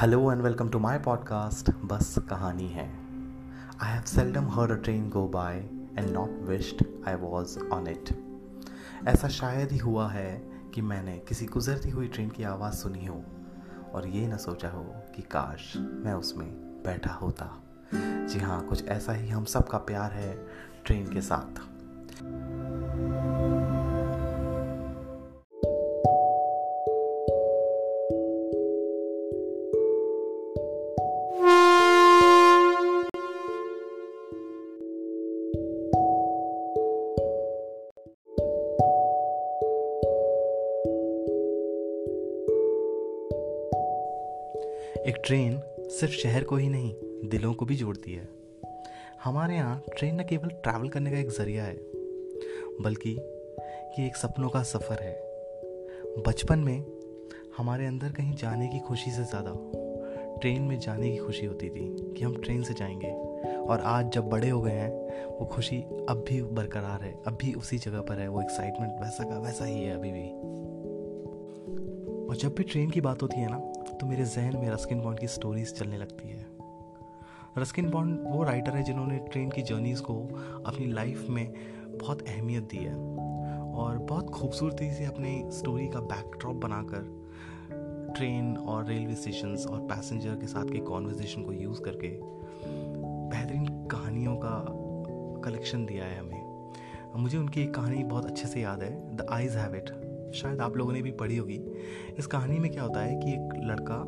Hello and welcome to my podcast बस कहानी है I have seldom heard a train go by and not wished I was on it ऐसा शायद ही हुआ है कि मैंने किसी गुजरती हुई ट्रेन की आवाज़ सुनी हो और ये ना सोचा हो कि काश मैं उसमें बैठा होता। जी हाँ कुछ ऐसा ही हम सब का प्यार है ट्रेन के साथ। एक ट्रेन सिर्फ़ शहर को ही नहीं, दिलों को भी जोड़ती है। हमारे यहाँ ट्रेन न केवल ट्रैवल करने का एक ज़रिया है, बल्कि ये एक सपनों का सफ़र है। बचपन में हमारे अंदर कहीं जाने की खुशी से ज़्यादा ट्रेन में जाने की खुशी होती थी कि हम ट्रेन से जाएँगे। और आज जब बड़े हो गए हैं, वो खुशी अब भी बरकरार है, अब भी उसी जगह पर है, वो एक्साइटमेंट वैसा का वैसा ही है अभी भी। और जब भी ट्रेन की बात होती है ना तो मेरे जहन में रस्किन बॉन्ड की स्टोरीज चलने लगती है। रस्किन बॉन्ड वो राइटर है जिन्होंने ट्रेन की जर्नीज़ को अपनी लाइफ में बहुत अहमियत दी है और बहुत खूबसूरती से अपनी स्टोरी का बैकड्रॉप बनाकर ट्रेन और रेलवे स्टेशन और पैसेंजर के साथ के कॉन्वर्जेशन को यूज़ करके बेहतरीन कहानियों का कलेक्शन दिया है हमें। मुझे उनकी एक कहानी बहुत अच्छे से याद है। द आइज़ हैव इट शायद आप लोगों ने भी पढ़ी होगी। इस कहानी में क्या होता है कि एक लड़का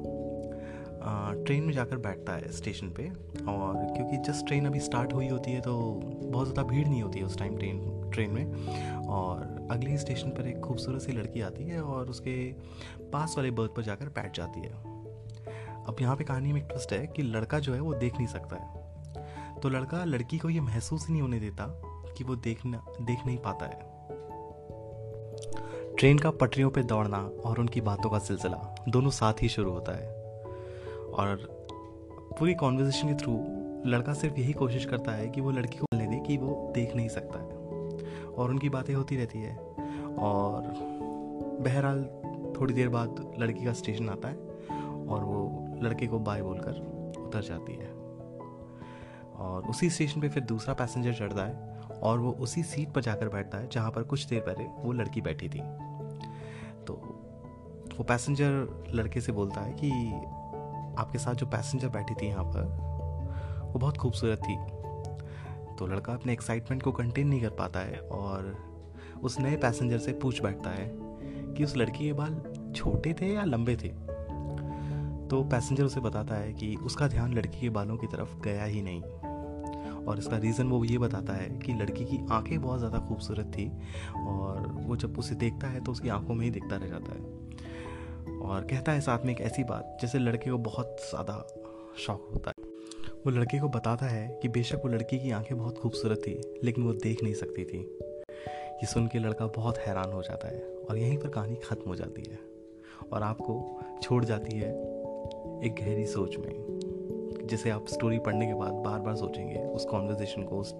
ट्रेन में जाकर बैठता है स्टेशन पे और क्योंकि जस्ट ट्रेन अभी स्टार्ट हुई होती है तो बहुत ज़्यादा भीड़ नहीं होती है उस टाइम ट्रेन ट्रेन में। और अगले स्टेशन पर एक खूबसूरत सी लड़की आती है और उसके पास वाले बर्थ पर जाकर बैठ जाती है। अब यहाँ पे कहानी में एक ट्विस्ट है कि लड़का जो है वो देख नहीं सकता है। तो लड़का लड़की को ये महसूस ही नहीं होने देता कि वो देखना, देख नहीं पाता है। ट्रेन का पटरियों पे दौड़ना और उनकी बातों का सिलसिला दोनों साथ ही शुरू होता है। और पूरी कॉन्वर्जेशन के थ्रू लड़का सिर्फ़ यही कोशिश करता है कि वो लड़की को बोलने दे कि वो देख नहीं सकता है। और उनकी बातें होती रहती है। और बहरहाल थोड़ी देर बाद लड़की का स्टेशन आता है और वो लड़के को बाय बोलकर उतर जाती है। और उसी स्टेशन पे फिर दूसरा पैसेंजर चढ़ता है और वो उसी सीट पर जाकर बैठता है जहाँ पर कुछ देर पहले वो लड़की बैठी थी। तो वो पैसेंजर लड़के से बोलता है कि आपके साथ जो पैसेंजर बैठी थी यहाँ पर, वो बहुत खूबसूरत थी। तो लड़का अपने एक्साइटमेंट को कंटेन नहीं कर पाता है और उस नए पैसेंजर से पूछ बैठता है कि उस लड़की के बाल छोटे थे या लंबे थे? तो पैसेंजर उसे बताता है कि उसका ध्यान लड़की के बालों की तरफ़ गया ही नहीं। और इसका रीज़न वो ये बताता है कि लड़की की आँखें बहुत ज़्यादा खूबसूरत थी और वो जब उसे देखता है तो उसकी आँखों में ही देखता रह जाता है। और कहता है साथ में एक ऐसी बात, जैसे लड़के को बहुत ज़्यादा शौक होता है। वो लड़के को बताता है कि बेशक वो लड़की की आँखें बहुत खूबसूरत थी, लेकिन वो देख नहीं सकती थी। ये सुन के लड़का बहुत हैरान हो जाता है और यहीं पर कहानी ख़त्म हो जाती है और आपको छोड़ जाती है एक गहरी सोच में। जिसे आप स्टोरी पढ़ने के बाद बार बार सोचेंगे, उस कॉन्वर्जेशन को, उस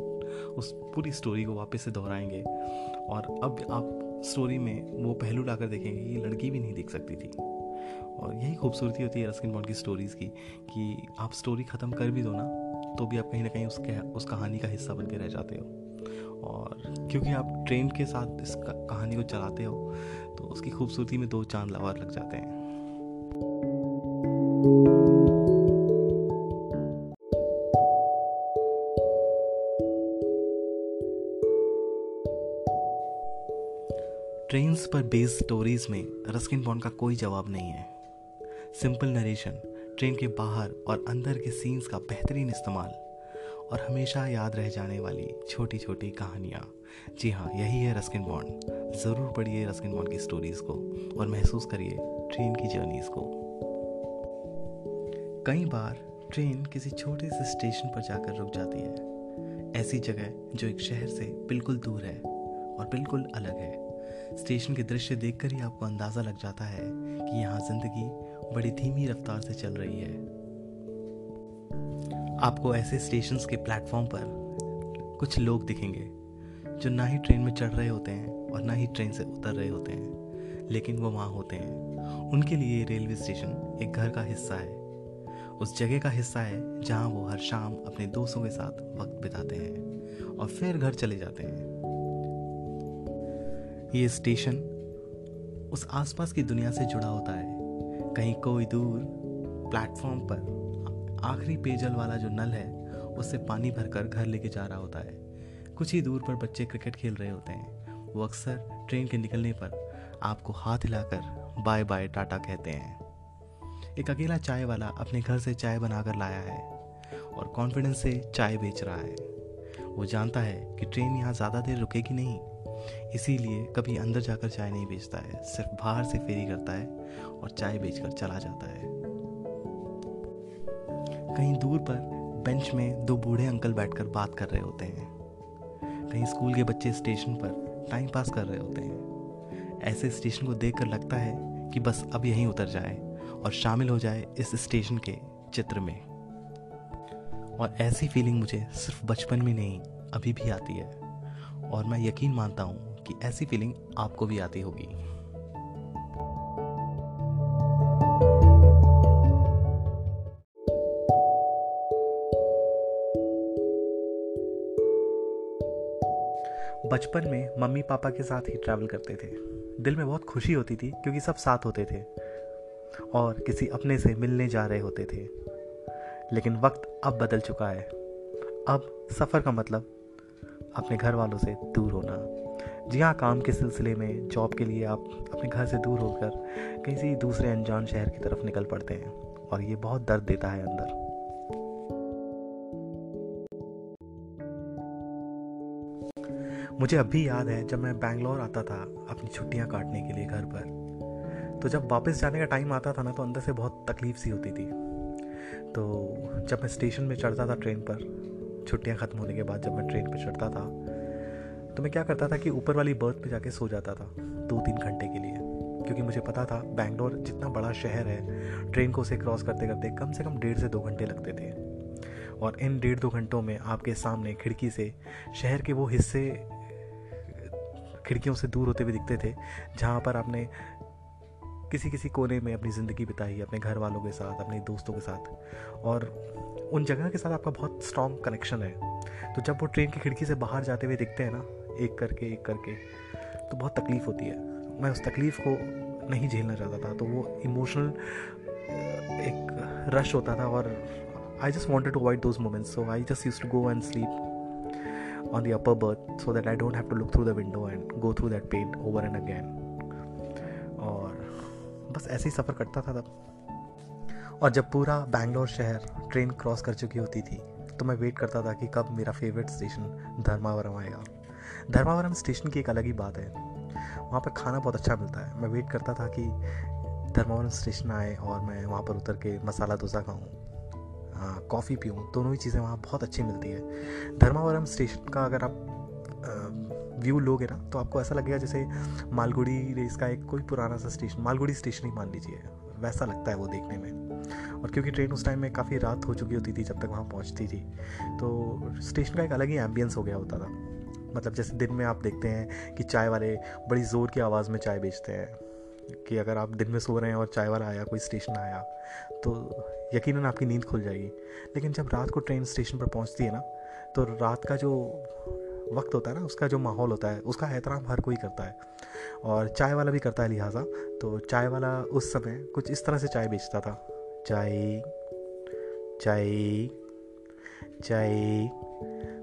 उस पूरी स्टोरी को वापस से दोहराएँगे। और अब आप स्टोरी में वो पहलू लाकर देखेंगे कि लड़की भी नहीं देख सकती थी। और यही खूबसूरती होती है रस्किन बॉन्ड की स्टोरीज़ की, कि आप स्टोरी ख़त्म कर भी दो ना तो भी आप कहीं ना कहीं उसके, उस कहानी का हिस्सा बन के रह जाते हो। और क्योंकि आप ट्रेन के साथ इस कहानी को चलाते हो तो उसकी खूबसूरती में दो चाँद लवार लग जाते हैं। पर बेस्ड स्टोरीज में रस्किन बॉन्ड का कोई जवाब नहीं है। सिंपल नरेशन ट्रेन के बाहर और अंदर के सीन्स का बेहतरीन इस्तेमाल और हमेशा याद रह जाने वाली छोटी छोटी कहानियाँ। जी हाँ यही है रस्किन बॉन्ड ज़रूर पढ़िए रस्किन बॉन्ड की स्टोरीज़ को और महसूस करिए ट्रेन की जर्नीज़ को। कई बार ट्रेन किसी छोटे से स्टेशन पर जाकर रुक जाती है। ऐसी जगह जो एक शहर से बिल्कुल दूर है और बिल्कुल अलग है। स्टेशन के दृश्य देखकर ही आपको अंदाज़ा लग जाता है कि यहाँ ज़िंदगी बड़ी धीमी रफ्तार से चल रही है। आपको ऐसे स्टेशन के प्लेटफॉर्म पर कुछ लोग दिखेंगे, जो ना ही ट्रेन में चढ़ रहे होते हैं और ना ही ट्रेन से उतर रहे होते हैं, लेकिन वो वहाँ होते हैं। उनके लिए रेलवे स्टेशन एक घर का हिस्सा है। उस जगह का हिस्सा है जहाँ वो हर शाम अपने दोस्तों के साथ वक्त बिताते हैं और फिर घर चले जाते हैं। ये स्टेशन उस आसपास की दुनिया से जुड़ा होता है। कहीं कोई दूर प्लेटफॉर्म पर, आखिरी पेयजल वाला जो नल है, उससे पानी भरकर घर लेके जा रहा होता है। कुछ ही दूर पर बच्चे क्रिकेट खेल रहे होते हैं। वो अक्सर ट्रेन के निकलने पर आपको हाथ हिलाकर बाय बाय टाटा कहते हैं। एक अकेला चाय वाला अपने घर से चाय बनाकर लाया है और कॉन्फिडेंस से चाय बेच रहा है। वो जानता है कि ट्रेन यहाँ ज़्यादा देर रुकेगी नहीं इसीलिए कभी अंदर जाकर चाय नहीं बेचता है, सिर्फ़ बाहर से फेरी करता है और चाय बेचकर चला जाता है। कहीं दूर पर बेंच में दो बूढ़े अंकल बैठकर बात कर रहे होते हैं। कहीं स्कूल के बच्चे स्टेशन पर टाइम पास कर रहे होते हैं। ऐसे स्टेशन को देखकर लगता है कि बस अब यहीं उतर जाए और शामिल हो जाए इस स्टेशन के चित्र में। और ऐसी फीलिंग मुझे सिर्फ़ बचपन में नहीं, अभी भी आती है। और मैं यकीन मानता हूँ कि ऐसी फीलिंग आपको भी आती होगी। बचपन में मम्मी पापा के साथ ही ट्रैवल करते थे। दिल में बहुत खुशी होती थी क्योंकि सब साथ होते थे और किसी अपने से मिलने जा रहे होते थे। लेकिन वक्त अब बदल चुका है। अब सफ़र का मतलब अपने घर वालों से दूर होना। जी हाँ काम के सिलसिले में जॉब के लिए आप अपने घर से दूर होकर किसी दूसरे अनजान शहर की तरफ़ निकल पड़ते हैं और ये बहुत दर्द देता है अंदर। मुझे अभी याद है जब मैं बैंगलोर आता था अपनी छुट्टियाँ काटने के लिए घर पर। तो जब वापस जाने का टाइम आता था ना तो अंदर से बहुत तकलीफ़ सी होती थी। तो जब मैं स्टेशन में चढ़ता था ट्रेन पर छुट्टियाँ ख़त्म होने के बाद जब मैं ट्रेन पर चढ़ता था तो मैं क्या करता था कि ऊपर वाली बर्थ पे जाके सो जाता था दो तीन घंटे के लिए। क्योंकि मुझे पता था बैंगलोर जितना बड़ा शहर है ट्रेन को उसे क्रॉस करते करते कम से कम डेढ़ से दो घंटे लगते थे। और इन डेढ़ दो घंटों में आपके सामने खिड़की से, शहर के वो हिस्से, खिड़कियों से दूर होते हुए दिखते थे, जहाँ पर आपने किसी किसी कोने में अपनी ज़िंदगी बिताई, अपने घर वालों के साथ, अपने दोस्तों के साथ। और उन जगह के साथ आपका बहुत स्ट्रॉन्ग कनेक्शन है तो जब वो ट्रेन की खिड़की से बाहर जाते हुए दिखते हैं ना, एक करके एक करके तो बहुत तकलीफ़ होती है। मैं उस तकलीफ़ को नहीं झेलना चाहता था तो वो इमोशनल एक रश होता था और I just wanted to avoid those moments so I just use to go and sleep on the upper berth so that I don't have to look through the window and go through that pain over and again और बस ऐसे ही सफ़र करता था तब। और जब पूरा बैंगलोर शहर ट्रेन क्रॉस कर चुकी होती थी तो मैं वेट करता था कि कब मेरा फेवरेट स्टेशन धर्मावरम आएगा। धर्मावरम स्टेशन की एक अलग ही बात है। वहाँ पर खाना बहुत अच्छा मिलता है। मैं वेट करता था कि धर्मावरम स्टेशन आए और मैं वहाँ पर उतर के मसाला डोसा खाऊँ कॉफ़ी पीऊँ। दोनों ही चीज़ें वहाँ बहुत अच्छी मिलती है। धर्मावरम स्टेशन का अगर आप व्यू लोगे ना तो आपको ऐसा लगेगा जैसे मालगुड़ी रेस का एक कोई पुराना सा स्टेशन मालगुड़ी स्टेशन ही मान लीजिए। वैसा लगता है वो देखने में। और क्योंकि ट्रेन उस टाइम में काफ़ी रात हो चुकी होती थी जब तक वहाँ पहुँचती थी तो स्टेशन का एक अलग ही एम्बियंस हो गया होता था। मतलब जैसे दिन में आप देखते हैं कि चाय वाले बड़ी ज़ोर की आवाज़ में चाय बेचते हैं, कि अगर आप दिन में सो रहे हैं और चाय वाला आया, कोई स्टेशन आया तो यकीनन आपकी नींद खुल जाएगी। लेकिन जब रात को ट्रेन स्टेशन पर पहुँचती है ना तो रात का जो वक्त होता है ना, उसका जो माहौल होता है, उसका एहतराम हर कोई करता है। और चाय वाला भी करता है लिहाजा। तो चाय वाला उस समय कुछ इस तरह से चाय बेचता था। चाय चाय चाय।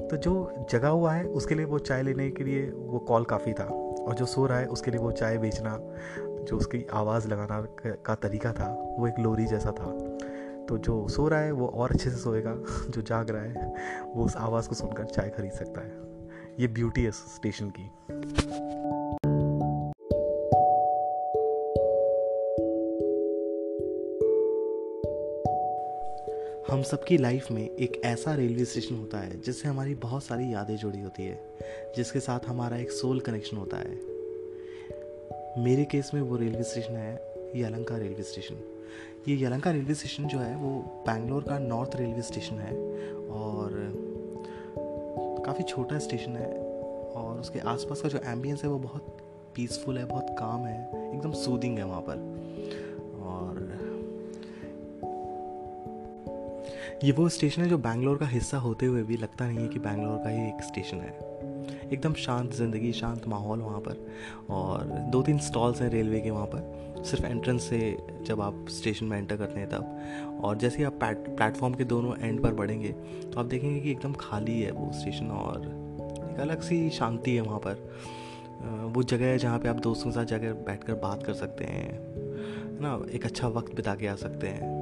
तो जो जगा हुआ है, उसके लिए वो चाय लेने के लिए वो कॉल काफ़ी था। और जो सो रहा है, उसके लिए वो चाय बेचना, जो उसकी आवाज़ लगाना का तरीका था, वो एक लोरी जैसा था। तो जो सो रहा है, वो और अच्छे से सोएगा, जो जाग रहा है, वो उस आवाज़ को सुनकर चाय खरीद सकता है। ये ब्यूटी है स्टेशन की। हम सबकी लाइफ में एक ऐसा रेलवे स्टेशन होता है, जिससे हमारी बहुत सारी यादें जुड़ी होती है, जिसके साथ हमारा एक सोल कनेक्शन होता है। मेरे केस में वो रेलवे स्टेशन है यलंका रेलवे स्टेशन ये यलंका रेलवे स्टेशन जो है, वो बैंगलोर का नॉर्थ रेलवे स्टेशन है और काफ़ी छोटा स्टेशन है और उसके आसपास का जो एम्बियंस है, वो बहुत पीसफुल है, बहुत काम है, एकदम सूदिंग है वहाँ पर। ये वो स्टेशन है जो बैंगलोर का हिस्सा होते हुए भी लगता नहीं है कि बैंगलोर का ही एक स्टेशन है। एकदम शांत ज़िंदगी, शांत माहौल वहाँ पर और दो तीन स्टॉल्स हैं रेलवे के वहाँ पर। सिर्फ़ एंट्रेंस से जब आप स्टेशन में एंटर करते हैं तब। और जैसे ही आप प्लेटफॉर्म के दोनों एंड पर बढ़ेंगे तो आप देखेंगे कि एकदम खाली है वो स्टेशन और एक अलग सी शांति है वहाँ पर। वो जगह है जहाँ पे आप दोस्तों के साथ जाकर बैठ बात कर सकते हैं ना? एक अच्छा वक्त बिता के आ सकते हैं।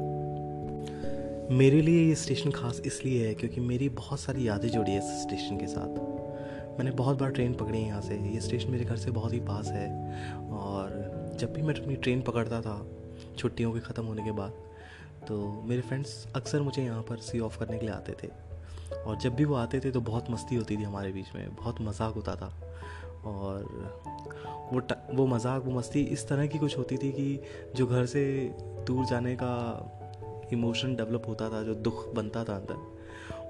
मेरे लिए ये स्टेशन खास इसलिए है क्योंकि मेरी बहुत सारी यादें जुड़ी है इस स्टेशन के साथ। मैंने बहुत बार ट्रेन पकड़ी है यहाँ से। ये स्टेशन मेरे घर से बहुत ही पास है। और जब भी मैं अपनी ट्रेन पकड़ता था, छुट्टियों के ख़त्म होने के बाद तो मेरे फ्रेंड्स अक्सर मुझे यहाँ पर सी ऑफ़ करने के लिए आते थे। और जब भी वो आते थे तो बहुत मस्ती होती थी हमारे बीच में। बहुत मज़ाक होता था। और वो वो मज़ाक, वो मस्ती इस तरह की कुछ होती थी कि जो घर से दूर जाने का इमोशन डेवलप होता था, जो दुख बनता था अंदर,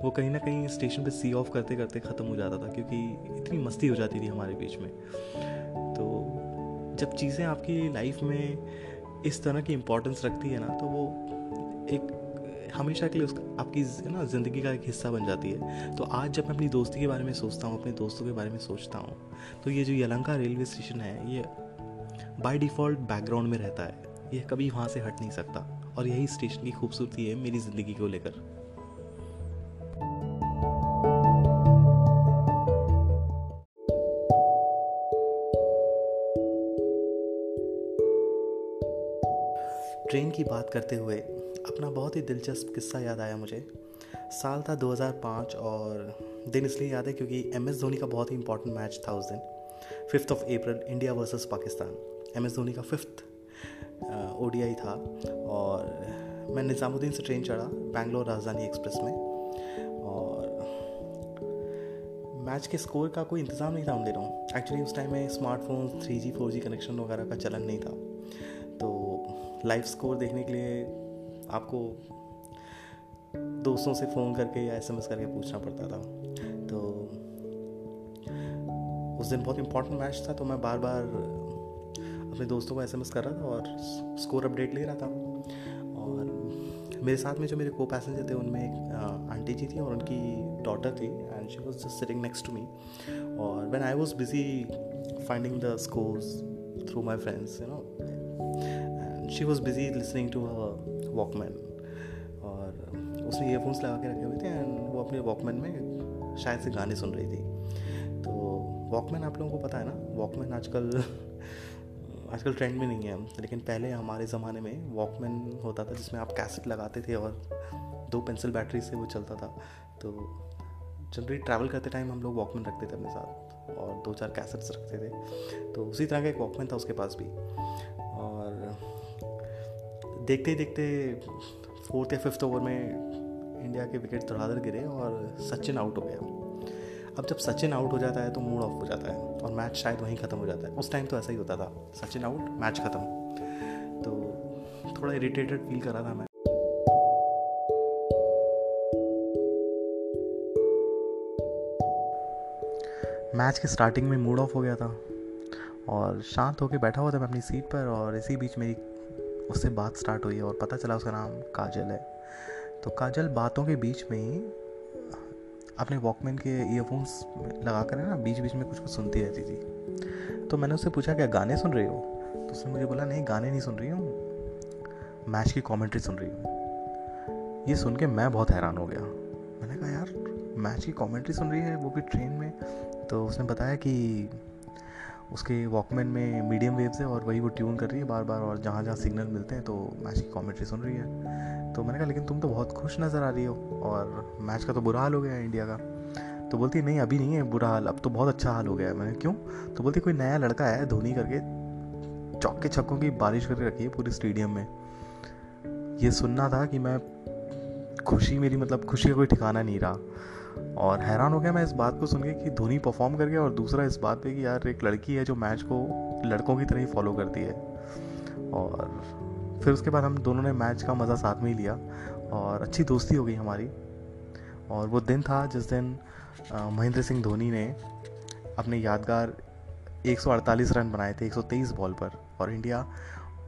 वो कहीं ना कहीं स्टेशन पे सी ऑफ़ करते करते ख़त्म हो जाता था, क्योंकि इतनी मस्ती हो जाती थी हमारे बीच में। तो जब चीज़ें आपकी लाइफ में इस तरह की इम्पोर्टेंस रखती है ना तो वो एक, हमेशा के लिए उसका, आपकी ना, ज़िंदगी का एक हिस्सा बन जाती है। तो आज जब मैं अपनी दोस्ती के बारे में सोचता हूँ, अपने दोस्तों के बारे में सोचता हूँ तो ये जो यलंका रेलवे स्टेशन है, ये बाय डिफ़ॉल्ट बैकग्राउंड में रहता है। ये कभी वहाँ से हट नहीं सकता। और यही स्टेशन की खूबसूरती है मेरी ज़िंदगी को लेकर। ट्रेन की बात करते हुए अपना बहुत ही दिलचस्प किस्सा याद आया मुझे। साल था 2005 और दिन इसलिए याद है क्योंकि एम एस धोनी का बहुत ही इंपॉर्टेंट मैच था उस दिन। Fifth of April India versus Pakistan M S Dhoni का फिफ्थ ओ था और मैं निज़ामुद्दीन से ट्रेन चढ़ा बैंगलोर राजधानी एक्सप्रेस में और मैच के स्कोर का कोई इंतज़ाम नहीं था हम ले रहा हूँ एक्चुअली उस टाइम में smartphone three G four G connection वगैरह का चलन नहीं था। तो लाइव स्कोर देखने के लिए आपको दोस्तों से फ़ोन करके या एसएमएस करके पूछना पड़ता था। तो उस दिन बहुत इंपॉर्टेंट मैच था तो मैं बार बार अपने दोस्तों को एसएमएस कर रहा था और स्कोर अपडेट ले रहा था। और मेरे साथ में जो मेरे को पैसेंजर थे, उनमें एक आंटी जी थी और उनकी डॉटर थी and she was just sitting next to me और when I was busy finding the scores through my friends you know and she was busy listening to a Walkman और उसने ईयरफोन्स लगा के रखे हुए थे एंड वो अपने वॉकमैन में शायद से गाने सुन रही थी। तो वॉकमैन आप लोगों को पता है ना वॉकमैन आजकल आजकल ट्रेंड में नहीं है लेकिन पहले हमारे ज़माने में वॉकमैन होता था जिसमें आप कैसेट लगाते थे और दो पेंसिल बैटरी से वो चलता था। तो जनरली ट्रैवल करते टाइम हम लोग वॉकमैन रखते थे अपने साथ और दो चार कैसेट्स रखते थे। तो उसी तरह का एक वॉकमैन था उसके पास भी। और देखते ही देखते फोर्थ या फिफ्थ ओवर में इंडिया के विकेट धड़ाधड़ गिरे और सचिन आउट हो गया। अब जब सचिन आउट हो जाता है तो मूड ऑफ़ हो जाता है। और मैच शायद वहीं ख़त्म हो जाता है। उस टाइम तो ऐसा ही होता था। सचिन आउट मैच ख़त्म। तो थोड़ा इरिटेटेड फील कर रहा था मैं। मैच के स्टार्टिंग में मूड ऑफ़ हो गया था। और शांत होकर बैठा हुआ था मैं अपनी सीट पर और इसी बीच मेरी उससे बात स्टार्ट हुई और पता चला उसका नाम काजल है। तो काजल बातों के बीच में अपने वॉकमैन के ईयरफोन्स लगा कर ना बीच बीच में कुछ कुछ सुनती रहती थी। तो मैंने उससे पूछा, क्या गाने सुन रही हो? तो उसने मुझे बोला, नहीं, गाने नहीं सुन रही हूँ। मैच की कॉमेंट्री सुन रही हूँ। ये सुन के मैं बहुत हैरान हो गया। मैंने कहा, यार, मैच की कॉमेंट्री सुन रही है वो भी ट्रेन में? तो उसने बताया कि उसके वॉकमैन में मीडियम वेव्स है और वही वो ट्यून कर रही है बार बार और जहाँ जहाँ सिग्नल मिलते हैं तो मैच की कॉमेंट्री सुन रही है। तो मैंने कहा, लेकिन तुम तो बहुत खुश नज़र आ रही हो और मैच का तो बुरा हाल हो गया है इंडिया का। तो बोलती नहीं, अभी नहीं है बुरा हाल, अब तो बहुत अच्छा हाल हो गया है। मैंने क्यों? तो बोलती कोई नया लड़का है धोनी करके, चौके छक्कों की बारिश करके रखी है पूरे स्टेडियम में। ये सुनना था कि मैं खुशी, मेरी मतलब खुशी का कोई ठिकाना नहीं रहा। और हैरान हो गया मैं इस बात को सुन के कि धोनी परफॉर्म कर गया और दूसरा इस बात पे कि यार एक लड़की है जो मैच को लड़कों की तरह ही फॉलो करती है। और फिर उसके बाद हम दोनों ने मैच का मज़ा साथ में ही लिया और अच्छी दोस्ती हो गई हमारी। और वो दिन था जिस दिन महेंद्र सिंह धोनी ने अपने यादगार 148 रन बनाए थे 123 बॉल पर और इंडिया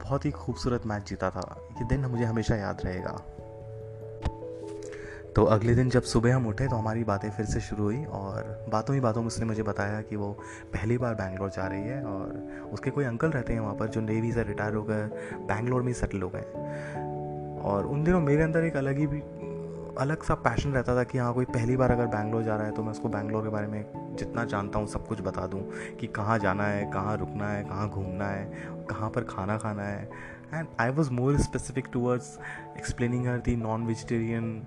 बहुत ही खूबसूरत मैच जीता था। ये दिन मुझे हमेशा याद रहेगा। तो अगले दिन जब सुबह हम उठे तो हमारी बातें फिर से शुरू हुई और बातों ही बातों में उसने मुझे बताया कि वो पहली बार बैंगलोर जा रही है और उसके कोई अंकल रहते हैं वहाँ पर जो नेवी से रिटायर हो गए, बैंगलोर में सेटल हो गए। और उन दिनों मेरे अंदर एक अलग ही भी, अलग सा पैशन रहता था कि हाँ कोई पहली बार अगर बैंगलोर जा रहा है तो मैं उसको बैंगलोर के बारे में जितना जानता हूँ, सब कुछ बता दूँ कि कहाँ जाना है, कहाँ रुकना है, कहाँ घूमना है, कहाँ पर खाना खाना है। And I was more specific towards explaining her the non vegetarian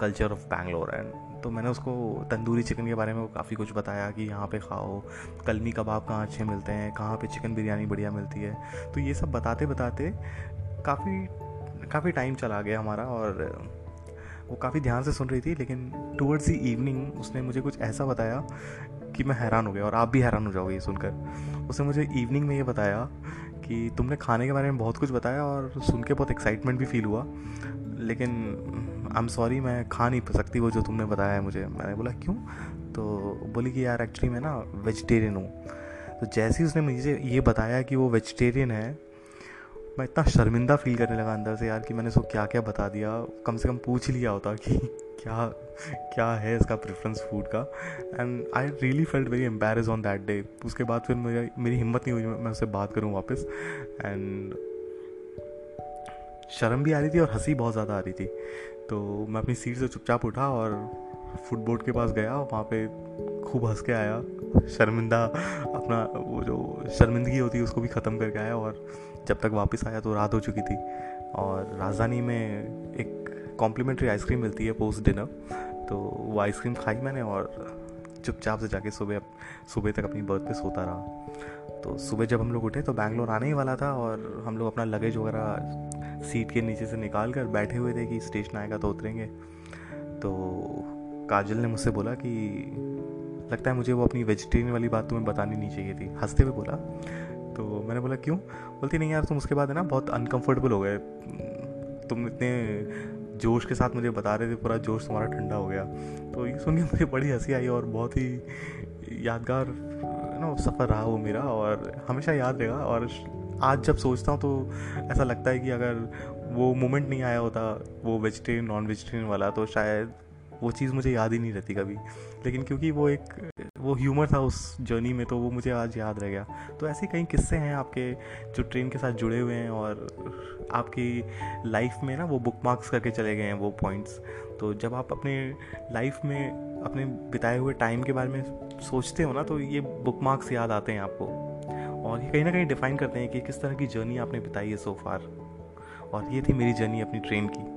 culture of Bangalore and तो मैंने उसको तंदूरी चिकन के बारे में काफ़ी कुछ बताया कि यहाँ पे खाओ, कलमी कबाब कहाँ अच्छे मिलते हैं, कहाँ पे चिकन बिरयानी बढ़िया मिलती है। तो ये सब बताते बताते काफ़ी काफ़ी टाइम चला गया हमारा और वो काफ़ी ध्यान से सुन रही थी, लेकिन टूवर्ड्स दी इवनिंग उसने मुझे कुछ ऐसा बताया कि मैं हैरान हो गया और आप भी हैरान हो जाओगे ये सुनकर। उसने मुझे इवनिंग में ये बताया कि तुमने खाने के बारे में बहुत कुछ बताया और सुन के बहुत एक्साइटमेंट भी फील हुआ, लेकिन आई एम सॉरी मैं खा नहीं सकती वो जो तुमने बताया है मुझे। मैंने बोला, क्यों? तो बोली कि, यार एक्चुअली मैं ना वेजिटेरियन हूँ। तो जैसे ही उसने मुझे ये बताया कि वो वेजिटेरियन है, मैं इतना शर्मिंदा फील करने लगा अंदर से यार कि मैंने उसको क्या क्या बता दिया। कम से कम पूछ लिया होता कि क्या क्या है इसका प्रेफरेंस फ़ूड का? And I really felt very embarrass on that day उसके बाद फिर मेरी मेरी हिम्मत नहीं हुई मैं उससे बात करूँ वापस। एंड शर्म भी आ रही थी और हँसी बहुत ज़्यादा आ रही थी। तो मैं अपनी सीट से चुपचाप उठा और फुटबोर्ड के पास गया वहाँ पे खूब हंस के आया। शर्मिंदा अपना वो जो शर्मिंदगी होती है, उसको भी ख़त्म करके आया और जब तक वापस आया तो रात हो चुकी थी। और राजधानी में एक कॉम्प्लीमेंट्री आइसक्रीम मिलती है पोस्ट डिनर तो वो आइसक्रीम खाई मैंने और चुपचाप से जाके सुबह सुबह तक अपनी बर्थ पे सोता रहा। तो सुबह जब हम लोग उठे तो बैंगलोर आने ही वाला था और हम लोग अपना लगेज वगैरह सीट के नीचे से निकाल कर बैठे हुए थे कि स्टेशन आएगा तो उतरेंगे। तो काजल ने मुझसे बोला कि लगता है मुझे वो अपनी वेजिटेरियन वाली बात तुम्हें बतानी नहीं चाहिए थी। हँसते हुए बोला। तो मैंने बोला, क्यों? बोलती, नहीं यार, तुम उसके बाद है ना, बहुत अनकंफर्टेबल हो गए। तुम इतने जोश के साथ मुझे बता रहे थे, पूरा जोश तुम्हारा ठंडा हो गया। तो ये सुन के मुझे बड़ी हँसी आई और बहुत ही यादगार ना सफ़र रहा वो मेरा और हमेशा याद रहेगा और आज जब सोचता हूँ तो ऐसा लगता है कि अगर वो मोमेंट नहीं आया होता, वो वेजिटेरियन नॉन वेजिटेरियन वाला तो शायद वो चीज़ मुझे याद ही नहीं रहती कभी। लेकिन क्योंकि वो एक, वो ह्यूमर था उस जर्नी में तो वो मुझे आज याद रह गया। तो ऐसे कई किस्से हैं आपके जो ट्रेन के साथ जुड़े हुए हैं और आपकी लाइफ में ना वो बुक मार्क्स करके चले गए हैं वो पॉइंट्स तो जब आप अपने लाइफ में, अपने बिताए हुए टाइम के बारे में सोचते हो ना तो ये बुक मार्क्स याद आते हैं आपको। और ये कहीं ना कहीं डिफाइन करते हैं कि किस तरह की जर्नी आपने बिताई है सो फार और ये थी मेरी जर्नी अपनी ट्रेन की।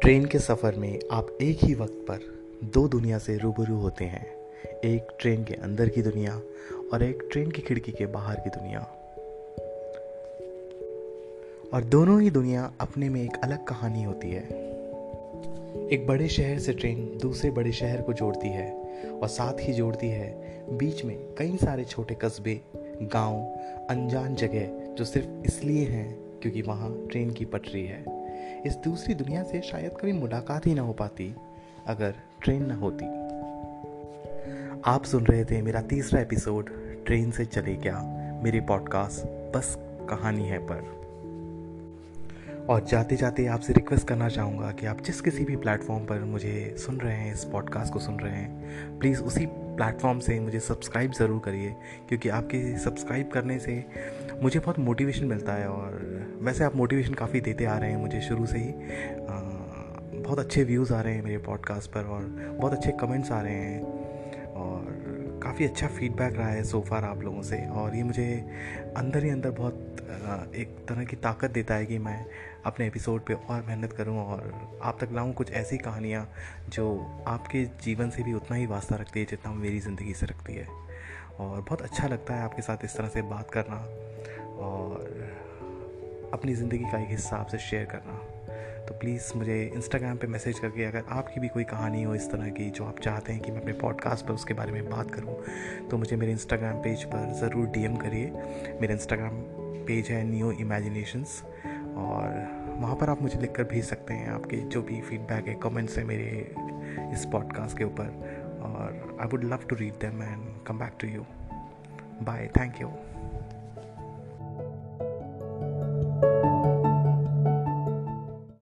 ट्रेन के सफ़र में आप एक ही वक्त पर दो दुनिया से रूबरू होते हैं। एक ट्रेन के अंदर की दुनिया और एक ट्रेन की खिड़की के बाहर की दुनिया। और दोनों ही दुनिया अपने में एक अलग कहानी होती है। एक बड़े शहर से ट्रेन दूसरे बड़े शहर को जोड़ती है और साथ ही जोड़ती है बीच में कई सारे छोटे कस्बे गाँव, अनजान जगह जो सिर्फ़ इसलिए हैं क्योंकि वहाँ ट्रेन की पटरी है। इस दूसरी दुनिया से शायद कभी मुलाकात ही ना हो पाती अगर ट्रेन ना होती। आप सुन रहे थे मेरा तीसरा एपिसोड ट्रेन से चले क्या? मेरे पॉडकास्ट बस कहानी है पर। और जाते जाते आपसे रिक्वेस्ट करना चाहूँगा कि आप जिस किसी भी प्लेटफॉर्म पर मुझे सुन रहे हैं, इस पॉडकास्ट को सुन रहे हैं प्लीज़ उसी प्लेटफॉर्म से मुझे सब्सक्राइब ज़रूर करिए, क्योंकि आपके सब्सक्राइब करने से मुझे बहुत मोटिवेशन मिलता है और वैसे आप मोटिवेशन काफ़ी देते आ रहे हैं मुझे शुरू से ही। बहुत अच्छे व्यूज़ आ रहे हैं मेरे पॉडकास्ट पर और बहुत अच्छे कमेंट्स आ रहे हैं। काफ़ी अच्छा फीडबैक रहा है सोफार आप लोगों से और ये मुझे अंदर ही अंदर बहुत एक तरह की ताकत देता है कि मैं अपने एपिसोड पे और मेहनत करूँ और आप तक लाऊं कुछ ऐसी कहानियाँ जो आपके जीवन से भी उतना ही वास्ता रखती है जितना मेरी ज़िंदगी से रखती है। और बहुत अच्छा लगता है आपके साथ इस तरह से बात करना और अपनी ज़िंदगी का एक हिस्सा आपसे शेयर करना। तो प्लीज़ मुझे इंस्टाग्राम पे मैसेज करके अगर आपकी भी कोई कहानी हो इस तरह की जो आप चाहते हैं कि मैं अपने पॉडकास्ट पर उसके बारे में बात करूँ तो मुझे मेरे इंस्टाग्राम पेज पर ज़रूर डीएम करिए मेरा इंस्टाग्राम पेज है न्यू इमेजिनेशंस और वहाँ पर आप मुझे लिख कर भेज सकते हैं आपके जो भी फीडबैक है कमेंट्स है मेरे इस पॉडकास्ट के ऊपर और I would love to read them and come back to you Bye. Thank you.